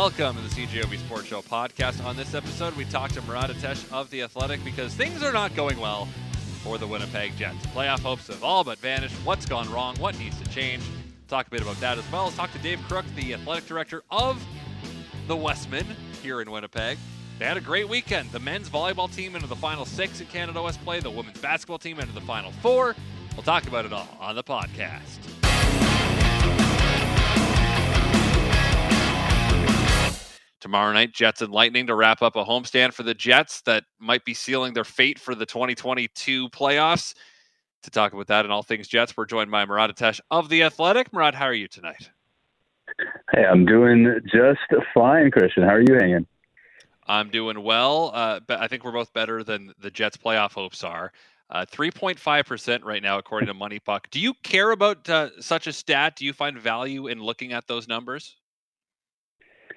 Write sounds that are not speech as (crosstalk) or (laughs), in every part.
Welcome to the CJOB Sports Show podcast. On this episode, we talk to Murat Ates of The Athletic because things are not going well for the Winnipeg Jets. Playoff hopes have all but vanished. What's gone wrong? What needs to change? Talk a bit about that as well. Let's talk to Dave Crook, the athletic director of the Westmen here in Winnipeg. They had a great weekend. The men's volleyball team into the final six at Canada West play, the women's basketball team into the final four. We'll talk about it all on the podcast. Tomorrow night, Jets and Lightning to wrap up a homestand for the Jets that might be sealing their fate for the 2022 playoffs. To talk about that and all things Jets, we're joined by Murat Ates of The Athletic. Murat, how are you tonight? Hey, I'm doing just fine, Christian. How are you hanging? I'm doing well. Uh, but I think we're both better than the Jets' playoff hopes are. Uh, 3.5% right now, according to Money Puck. Do you care about uh, such a stat? Do you find value in looking at those numbers?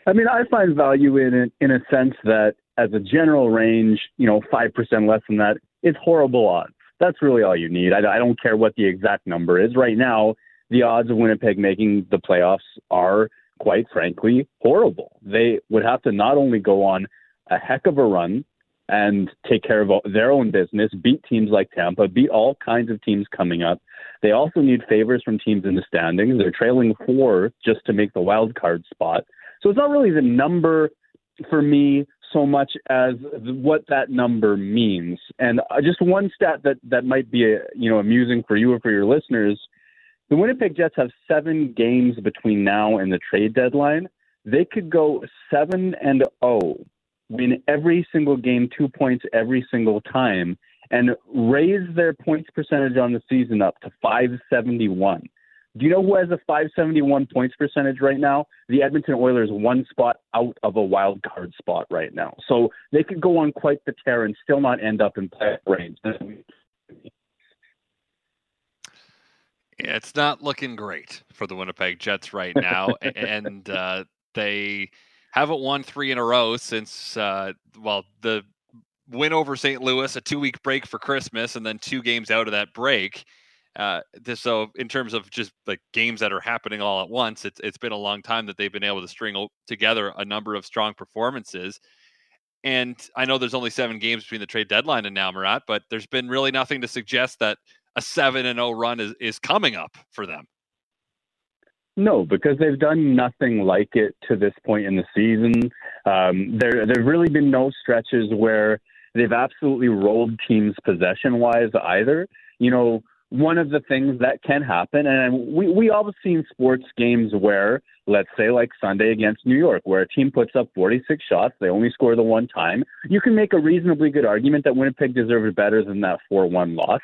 I mean, I find value in it in a sense that as a general range, you know, 5% less than that is horrible odds. That's really all you need. I, I don't care what the exact number is. Right now, the odds of Winnipeg making the playoffs are, quite frankly, horrible. They would have to not only go on a heck of a run and take care of their own business, beat teams like Tampa, beat all kinds of teams coming up. They also need favors from teams in the standings. They're trailing four just to make the wild card spot. So it's not really the number for me so much as what that number means. And uh, just one stat that that might be uh, you know amusing for you or for your listeners: the Winnipeg Jets have seven games between now and the trade deadline. They could go seven and zero, oh, win every single game, two points every single time, and raise their points percentage on the season up to 571. Do you know who has a 571 points percentage right now? The Edmonton Oilers, one spot out of a wild card spot right now. So they could go on quite the tear and still not end up in playoff range. It's not looking great for the Winnipeg Jets right now, (laughs) and uh, they haven't won three in a row since uh, well the win over St. Louis, a two week break for Christmas, and then two games out of that break. Uh, so in terms of just like games that are happening all at once, it's it's been a long time that they've been able to string together a number of strong performances. And I know there's only seven games between the trade deadline and now, Murat, but there's been really nothing to suggest that a seven and zero oh run is is coming up for them. No, because they've done nothing like it to this point in the season. Um, there, there've really been no stretches where they've absolutely rolled teams possession wise either. You know, one of the things that can happen, and we we all have seen sports games where, let's say, like Sunday against New York, where a team puts up 46 shots, they only score the one time. You can make a reasonably good argument that Winnipeg deserved better than that 4-1 loss.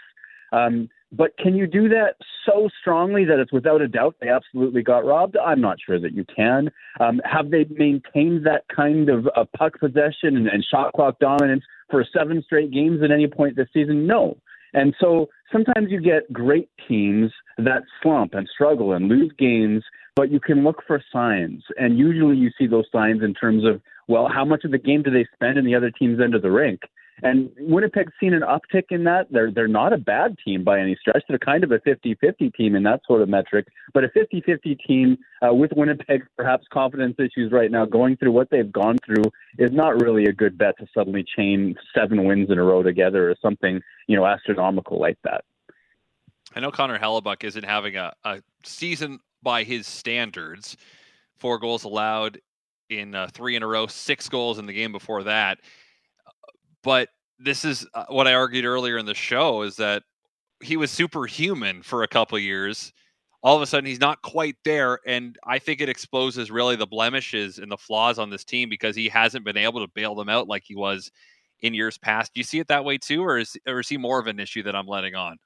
Um, but can you do that so strongly that it's without a doubt they absolutely got robbed? I'm not sure that you can. Um, have they maintained that kind of uh, puck possession and, and shot clock dominance for seven straight games at any point this season? No. And so sometimes you get great teams that slump and struggle and lose games, but you can look for signs. And usually you see those signs in terms of, well, how much of the game do they spend in the other team's end of the rink? And Winnipeg's seen an uptick in that. They're they're not a bad team by any stretch. They're kind of a 50-50 team in that sort of metric, but a 50-50 team uh, with Winnipeg's perhaps confidence issues right now, going through what they've gone through, is not really a good bet to suddenly chain seven wins in a row together or something you know astronomical like that. I know Connor Hellebuyck isn't having a, a season by his standards. Four goals allowed in uh, three in a row, six goals in the game before that but this is uh, what I argued earlier in the show is that he was superhuman for a couple years. All of a sudden, he's not quite there, and I think it exposes really the blemishes and the flaws on this team because he hasn't been able to bail them out like he was in years past. Do you see it that way too, or is or is he more of an issue that I'm letting on?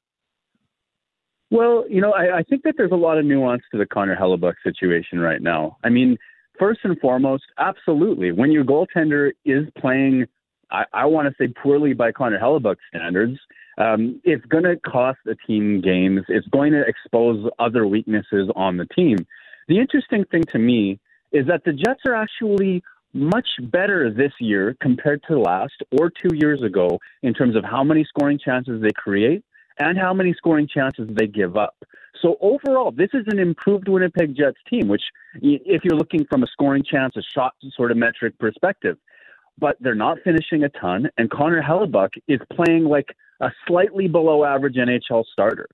Well, you know, I, I think that there's a lot of nuance to the Connor Hellebuyck situation right now. I mean, first and foremost, absolutely, when your goaltender is playing I, I want to say poorly by Connor Hellebuyck standards. Um, it's going to cost the team games. It's going to expose other weaknesses on the team. The interesting thing to me is that the Jets are actually much better this year compared to last or two years ago in terms of how many scoring chances they create and how many scoring chances they give up. So overall, this is an improved Winnipeg Jets team, which, if you're looking from a scoring chance, a shot sort of metric perspective, but they're not finishing a ton. And Connor Hellebuyck is playing like a slightly below average NHL starter.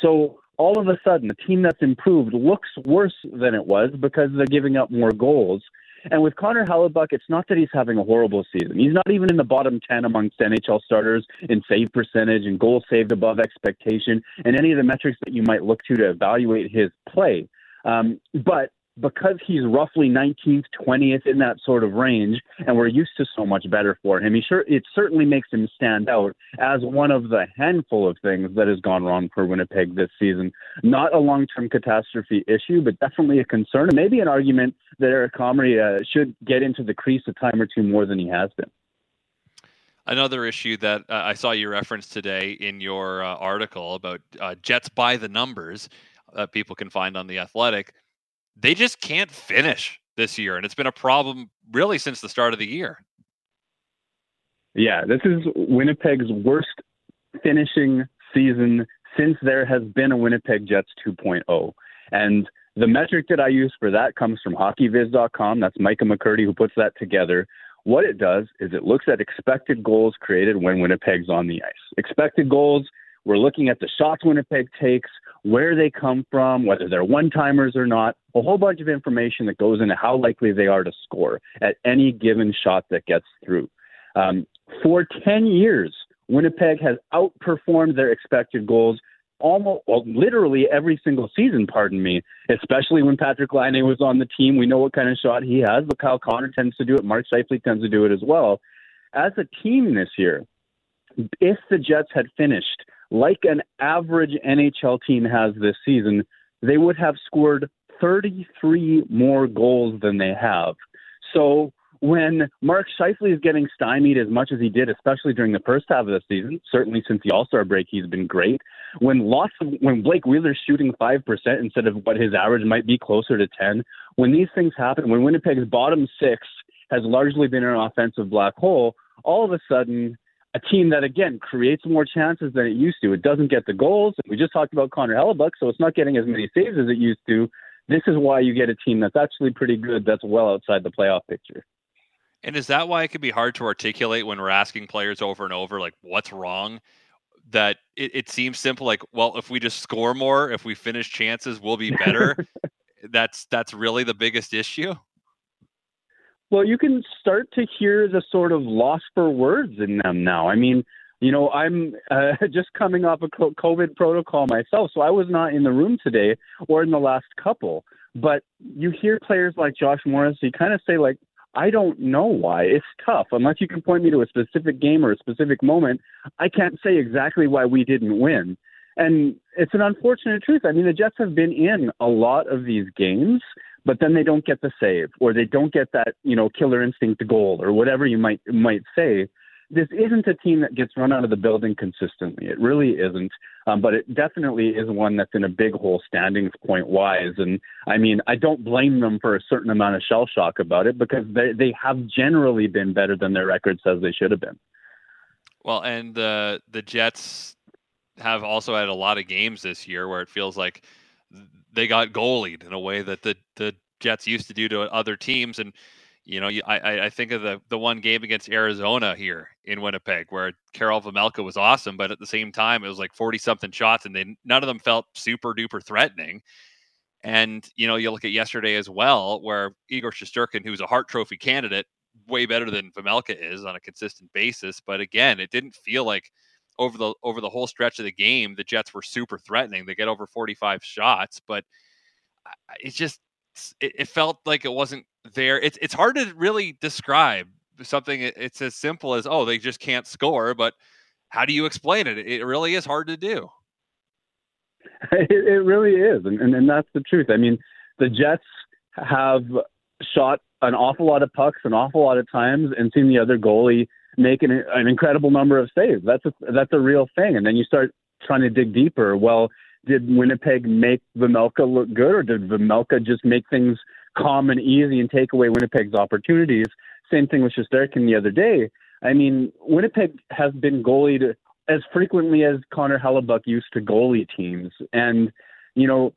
So all of a sudden, the team that's improved looks worse than it was because they're giving up more goals. And with Connor Hellebuyck, it's not that he's having a horrible season. He's not even in the bottom 10 amongst NHL starters in save percentage and goals saved above expectation and any of the metrics that you might look to to evaluate his play. Um, but because he's roughly 19th, 20th in that sort of range, and we're used to so much better for him. He sure it certainly makes him stand out as one of the handful of things that has gone wrong for Winnipeg this season. Not a long-term catastrophe issue, but definitely a concern, and maybe an argument that Eric Comrie uh, should get into the crease a time or two more than he has been. Another issue that uh, I saw you reference today in your uh, article about uh, Jets by the numbers that people can find on the Athletic they just can't finish this year, and it's been a problem really since the start of the year. Yeah, this is Winnipeg's worst finishing season since there has been a Winnipeg Jets 2.0. And the metric that I use for that comes from hockeyviz.com. That's Micah McCurdy who puts that together. What it does is it looks at expected goals created when Winnipeg's on the ice. Expected goals, we're looking at the shots Winnipeg takes, where they come from, whether they're one timers or not, a whole bunch of information that goes into how likely they are to score at any given shot that gets through. Um, for 10 years, Winnipeg has outperformed their expected goals almost, well, literally every single season, pardon me, especially when Patrick Laine was on the team. We know what kind of shot he has, but Kyle Connor tends to do it. Mark Scheifele tends to do it as well. As a team this year, if the Jets had finished like an average NHL team has this season, they would have scored 33 more goals than they have. So when Mark Scheifele is getting stymied as much as he did, especially during the first half of the season, certainly since the All Star break, he's been great. When lots of when Blake Wheeler's shooting five percent instead of what his average might be closer to ten, when these things happen, when Winnipeg's bottom six has largely been an offensive black hole, all of a sudden a team that again creates more chances than it used to. It doesn't get the goals. We just talked about Connor Hellebuyck, so it's not getting as many saves as it used to. This is why you get a team that's actually pretty good, that's well outside the playoff picture. And is that why it can be hard to articulate when we're asking players over and over, like, what's wrong? That it, it seems simple, like, well, if we just score more, if we finish chances, we'll be better. (laughs) that's that's really the biggest issue. Well, you can start to hear the sort of loss for words in them now. I mean, you know, I'm uh, (laughs) just coming off a COVID protocol myself, so I was not in the room today or in the last couple. But you hear players like Josh Morris, Morrissey kind of say, like, I don't know why. It's tough. Unless you can point me to a specific game or a specific moment, I can't say exactly why we didn't win. And it's an unfortunate truth. I mean, the Jets have been in a lot of these games but then they don't get the save or they don't get that you know killer instinct goal or whatever you might might say. This isn't a team that gets run out of the building consistently. It really isn't um, but it definitely is one that's in a big hole standings point wise. And i mean i don't blame them for a certain amount of shell shock about it because they they have generally been better than their record says they should have been. Well and the the jets have also had a lot of games this year where it feels like they got goalied in a way that the the Jets used to do to other teams. And you know, I I think of the the one game against Arizona here in Winnipeg where Karel Vejmelka was awesome, but at the same time it was like forty something shots, and they none of them felt super duper threatening. And you know, you look at yesterday as well, where Igor Shesterkin, who's a Hart Trophy candidate, way better than Vamelka is on a consistent basis. But again, it didn't feel like over the over the whole stretch of the game, the Jets were super threatening. They get over 45 shots, but it's just it, it felt like it wasn't there. It's it's hard to really describe something. It's as simple as oh, they just can't score, but how do you explain it? It really is hard to do. It, it really is, and, and and that's the truth. I mean, the Jets have shot an awful lot of pucks an awful lot of times and seen the other goalie make an, an incredible number of saves. That's a, that's a real thing. And then you start trying to dig deeper. Well, did Winnipeg make Vejmelka look good, or did Vejmelka just make things calm and easy and take away Winnipeg's opportunities? Same thing with Shesterkin the other day. I mean, Winnipeg has been goalied as frequently as Connor Hellebuyck used to goalie teams, and you know,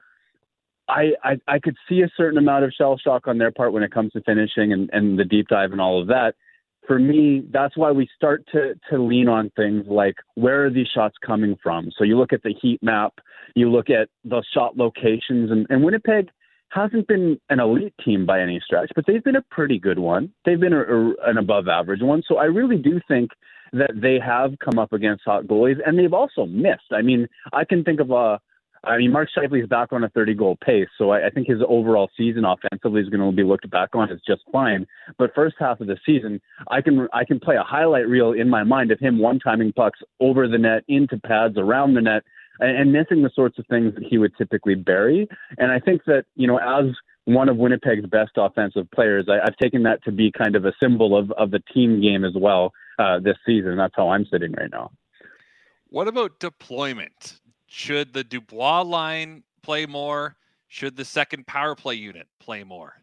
I, I, I could see a certain amount of shell shock on their part when it comes to finishing and, and the deep dive and all of that. For me, that's why we start to, to lean on things like where are these shots coming from? So you look at the heat map, you look at the shot locations, and, and Winnipeg hasn't been an elite team by any stretch, but they've been a pretty good one. They've been a, a, an above average one. So I really do think that they have come up against hot goalies, and they've also missed. I mean, I can think of a I mean, Mark Scheifele is back on a 30 goal pace, so I, I think his overall season offensively is going to be looked back on as just fine. But first half of the season, I can I can play a highlight reel in my mind of him one timing pucks over the net, into pads, around the net, and, and missing the sorts of things that he would typically bury. And I think that you know, as one of Winnipeg's best offensive players, I, I've taken that to be kind of a symbol of of the team game as well uh, this season. That's how I'm sitting right now. What about deployment? Should the Dubois line play more? Should the second power play unit play more?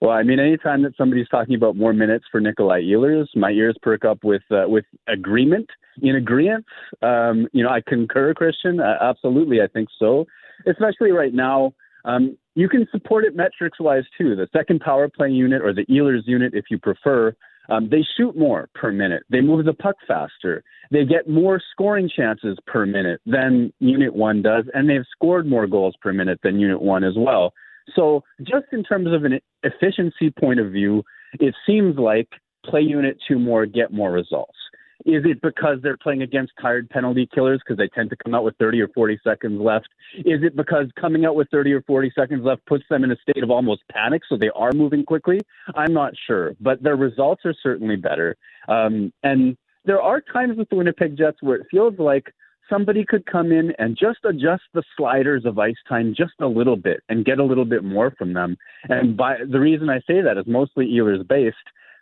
Well, I mean, anytime that somebody's talking about more minutes for Nikolai Ehlers, my ears perk up with uh, with agreement. In agreement, um, you know, I concur, Christian. Uh, absolutely, I think so. Especially right now, um, you can support it metrics wise too. The second power play unit or the Ehlers unit, if you prefer, um, they shoot more per minute. They move the puck faster. They get more scoring chances per minute than Unit 1 does, and they've scored more goals per minute than Unit 1 as well. So, just in terms of an efficiency point of view, it seems like play Unit 2 more, get more results. Is it because they're playing against tired penalty killers because they tend to come out with 30 or 40 seconds left? Is it because coming out with 30 or 40 seconds left puts them in a state of almost panic so they are moving quickly? I'm not sure, but their results are certainly better. Um, and there are times with the Winnipeg Jets where it feels like somebody could come in and just adjust the sliders of ice time just a little bit and get a little bit more from them. And by the reason I say that is mostly Ehlers based.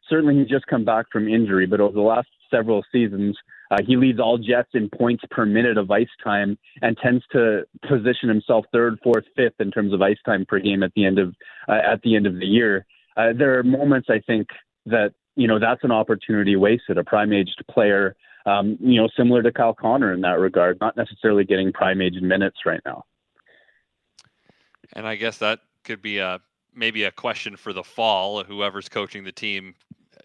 Certainly, he's just come back from injury, but over the last several seasons. Uh, he leads all Jets in points per minute of ice time and tends to position himself third, fourth, fifth in terms of ice time per game at the end of uh, at the end of the year. Uh, there are moments I think that you know that's an opportunity wasted. A prime aged player, um, you know, similar to Kyle Connor in that regard, not necessarily getting prime aged minutes right now. And I guess that could be a maybe a question for the fall. Whoever's coaching the team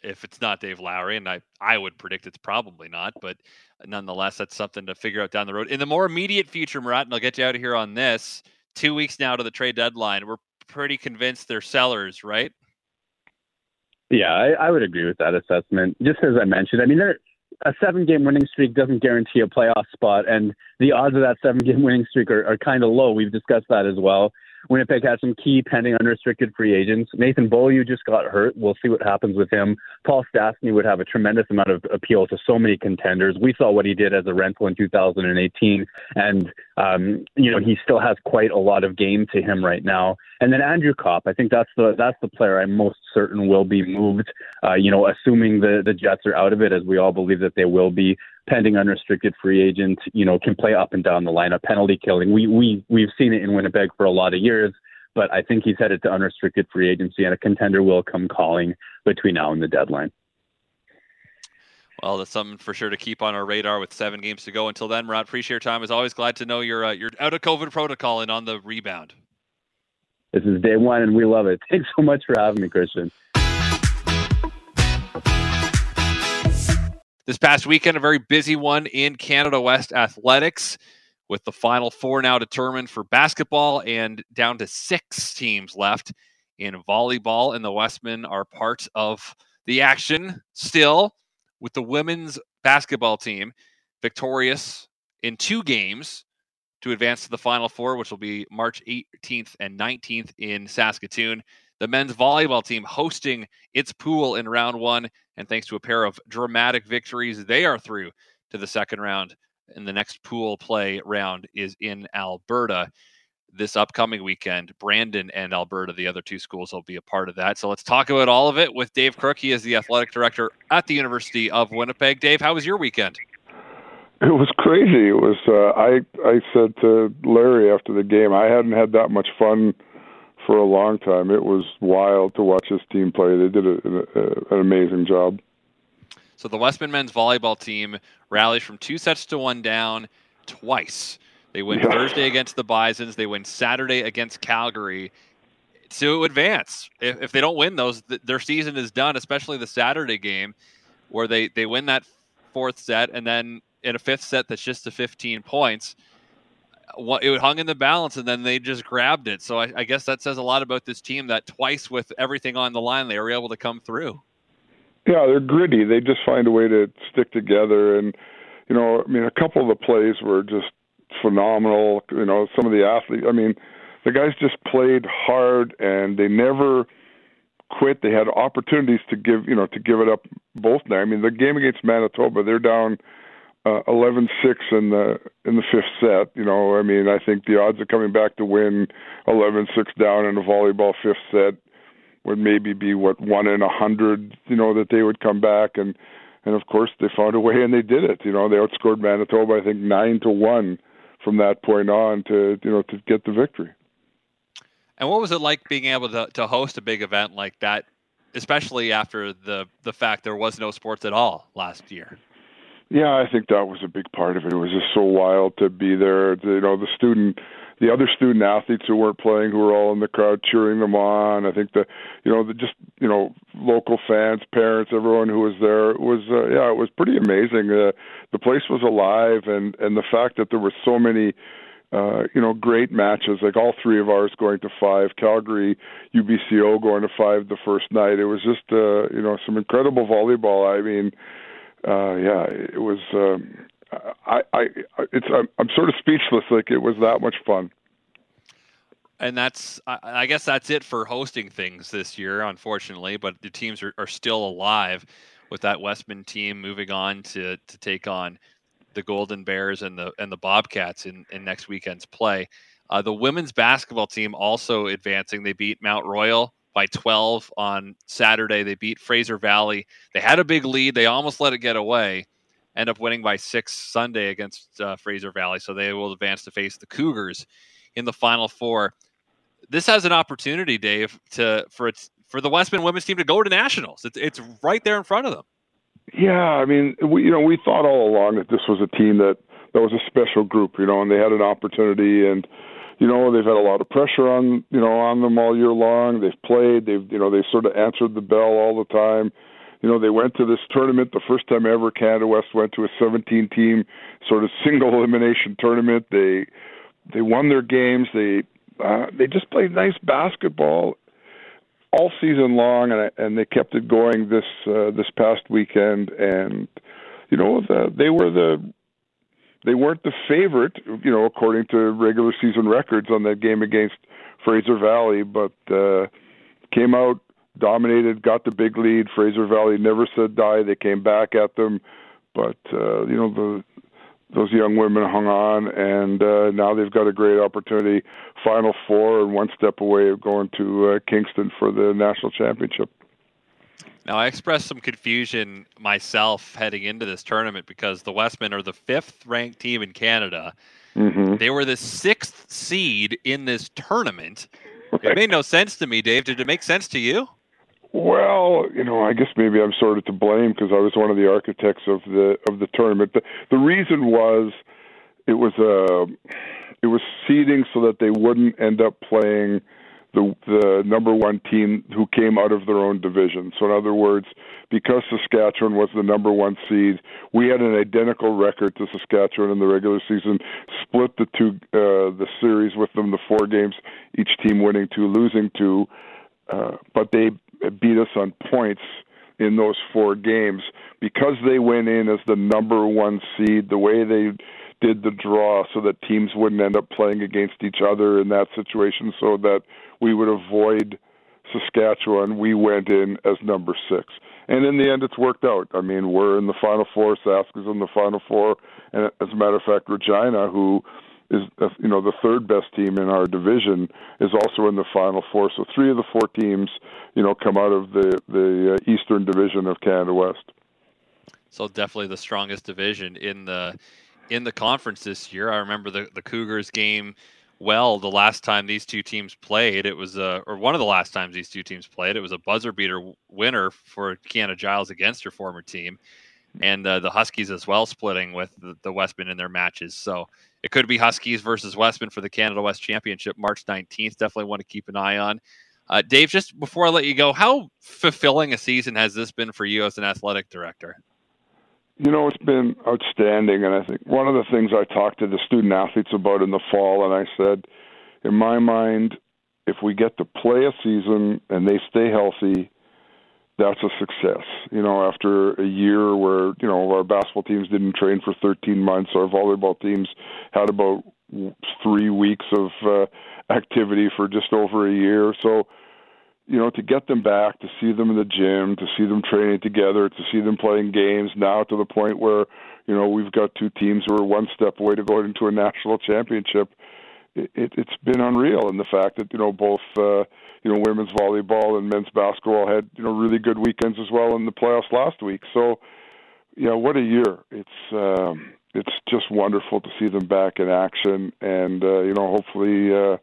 if it's not Dave Lowry, and I, I would predict it's probably not, but nonetheless, that's something to figure out down the road. In the more immediate future, Murat, and I'll get you out of here on this. Two weeks now to the trade deadline. We're pretty convinced they're sellers, right? Yeah, I, I would agree with that assessment. Just as I mentioned, I mean, a seven game winning streak doesn't guarantee a playoff spot, and the odds of that seven game (laughs) winning streak are, are kind of low. We've discussed that as well. Winnipeg has some key pending unrestricted free agents. Nathan Beaulieu just got hurt. We'll see what happens with him. Paul Stastny would have a tremendous amount of appeal to so many contenders. We saw what he did as a rental in 2018, and um, you know he still has quite a lot of game to him right now. And then Andrew Copp, I think that's the that's the player I'm most certain will be moved. Uh, you know, assuming the the Jets are out of it, as we all believe that they will be pending unrestricted free agent, you know, can play up and down the lineup, penalty killing. We we we've seen it in Winnipeg for a lot of years, but I think he's headed to unrestricted free agency, and a contender will come calling between now and the deadline. Well, that's something for sure to keep on our radar with seven games to go. Until then, Murat, appreciate your time. As always, glad to know you're uh, you're out of COVID protocol and on the rebound. This is day one, and we love it. Thanks so much for having me, Christian. This past weekend, a very busy one in Canada West athletics, with the final four now determined for basketball and down to six teams left in volleyball. And the Westmen are part of the action still, with the women's basketball team victorious in two games to advance to the final four, which will be March 18th and 19th in Saskatoon the men's volleyball team hosting its pool in round one. And thanks to a pair of dramatic victories, they are through to the second round. And the next pool play round is in Alberta this upcoming weekend. Brandon and Alberta, the other two schools, will be a part of that. So let's talk about all of it with Dave Crook. He is the athletic director at the University of Winnipeg. Dave, how was your weekend? It was crazy. It was. Uh, I I said to Larry after the game, I hadn't had that much fun for a long time. It was wild to watch this team play. They did a, a, an amazing job. So the Westmen men's volleyball team rallies from two sets to one down twice They win yeah. Thursday against the Bisons. They win Saturday against Calgary to advance. If, if they don't win those, th- their season is done. Especially the Saturday game, where they they win that fourth set, and then in a fifth set that's just to 15 points. It hung in the balance, and then they just grabbed it. So I, I guess that says a lot about this team that twice with everything on the line, they were able to come through. Yeah, they're gritty. They just find a way to stick together. And, you know, I mean, a couple of the plays were just phenomenal. You know, some of the athletes, I mean, the guys just played hard and they never quit. They had opportunities to give, you know, to give it up both now. I mean, the game against Manitoba, they're down uh, 11-6 in the in the fifth set. You know, I mean, I think the odds of coming back to win 11-6 down in a volleyball fifth set would maybe be what one in a hundred, you know, that they would come back and and of course they found a way and they did it. You know, they outscored Manitoba I think nine to one from that point on to you know to get the victory. And what was it like being able to to host a big event like that, especially after the the fact there was no sports at all last year? Yeah, I think that was a big part of it. It was just so wild to be there. You know, the student the other student athletes who weren't playing, who were all in the crowd cheering them on. I think the, you know, the just you know local fans, parents, everyone who was there it was uh, yeah, it was pretty amazing. Uh, the place was alive, and and the fact that there were so many. Uh, you know, great matches. Like all three of ours going to five. Calgary, UBCO going to five the first night. It was just, uh, you know, some incredible volleyball. I mean, uh, yeah, it was. Um, I, I, it's, I'm, I'm sort of speechless. Like it was that much fun. And that's, I guess that's it for hosting things this year, unfortunately. But the teams are, are still alive with that Westmen team moving on to to take on the Golden Bears and the and the Bobcats in, in next weekend's play. Uh, the women's basketball team also advancing. They beat Mount Royal by 12 on Saturday. They beat Fraser Valley. They had a big lead. They almost let it get away end up winning by six Sunday against uh, Fraser Valley. So they will advance to face the Cougars in the Final Four. This has an opportunity, Dave, to for its for the Westmen women's team to go to nationals. It's it's right there in front of them. Yeah, I mean, we you know we thought all along that this was a team that that was a special group, you know, and they had an opportunity and you know they've had a lot of pressure on you know on them all year long. They've played, they've you know they sort of answered the bell all the time you know, they went to this tournament the first time ever. Canada West went to a 17 team sort of single (laughs) elimination tournament. They they won their games. They uh, they just played nice basketball all season long, and and they kept it going this uh, this past weekend. And you know, the, they were the they weren't the favorite, you know, according to regular season records on that game against Fraser Valley, but uh, came out dominated, got the big lead. Fraser Valley never said die. They came back at them, but uh, you know the those young women hung on, and uh, now they've got a great opportunity. Final four, and one step away of going to uh, Kingston for the national championship. Now, I expressed some confusion myself heading into this tournament because the Westmen are the fifth ranked team in Canada. Mm-hmm. They were the sixth seed in this tournament. Right. It made no sense to me, Dave. Did it make sense to you? Well, you know, I guess maybe I'm sort of to blame because I was one of the architects of the of the tournament. The, the reason was it was a uh, it was seeding so that they wouldn't end up playing the the number one team who came out of their own division. So in other words, because Saskatchewan was the number one seed, we had an identical record to Saskatchewan in the regular season. Split the two uh, the series with them, the four games, each team winning two, losing two. Uh, but they beat us on points in those four games because they went in as the number one seed. The way they did the draw so that teams wouldn't end up playing against each other in that situation, so that we would avoid Saskatchewan. We went in as number six, and in the end, it's worked out. I mean, we're in the final four. Sask is in the final four, and as a matter of fact, Regina, who is you know the third best team in our division is also in the final four. So three of the four teams you know come out of the the Eastern Division of Canada West. So definitely the strongest division in the in the conference this year. I remember the the Cougars game well the last time these two teams played. It was a or one of the last times these two teams played. It was a buzzer beater winner for Kiana Giles against her former team, and uh, the Huskies as well splitting with the, the Westmen in their matches. So it could be Huskies versus Westmen for the Canada West Championship March 19th. Definitely want to keep an eye on. Uh, Dave, just before I let you go, how fulfilling a season has this been for you as an athletic director? You know, it's been outstanding. And I think one of the things I talked to the student athletes about in the fall, and I said, in my mind, if we get to play a season and they stay healthy, that's a success. You know, after a year where, you know, our basketball teams didn't train for 13 months, our volleyball teams had about three weeks of uh, activity for just over a year. So, you know, to get them back, to see them in the gym, to see them training together, to see them playing games now to the point where, you know, we've got two teams who are one step away to going into a national championship. It, it, it's been unreal, and the fact that you know both uh, you know women's volleyball and men's basketball had you know really good weekends as well in the playoffs last week. So, yeah, what a year! It's um, it's just wonderful to see them back in action, and uh, you know hopefully. Uh,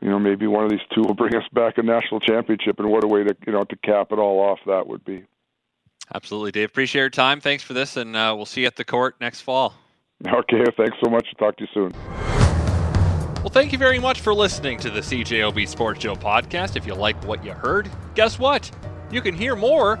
you know, maybe one of these two will bring us back a national championship, and what a way to you know to cap it all off that would be. Absolutely, Dave. Appreciate your time. Thanks for this, and uh, we'll see you at the court next fall. Okay, thanks so much. Talk to you soon. Well, thank you very much for listening to the CJOB Sports Show podcast. If you like what you heard, guess what? You can hear more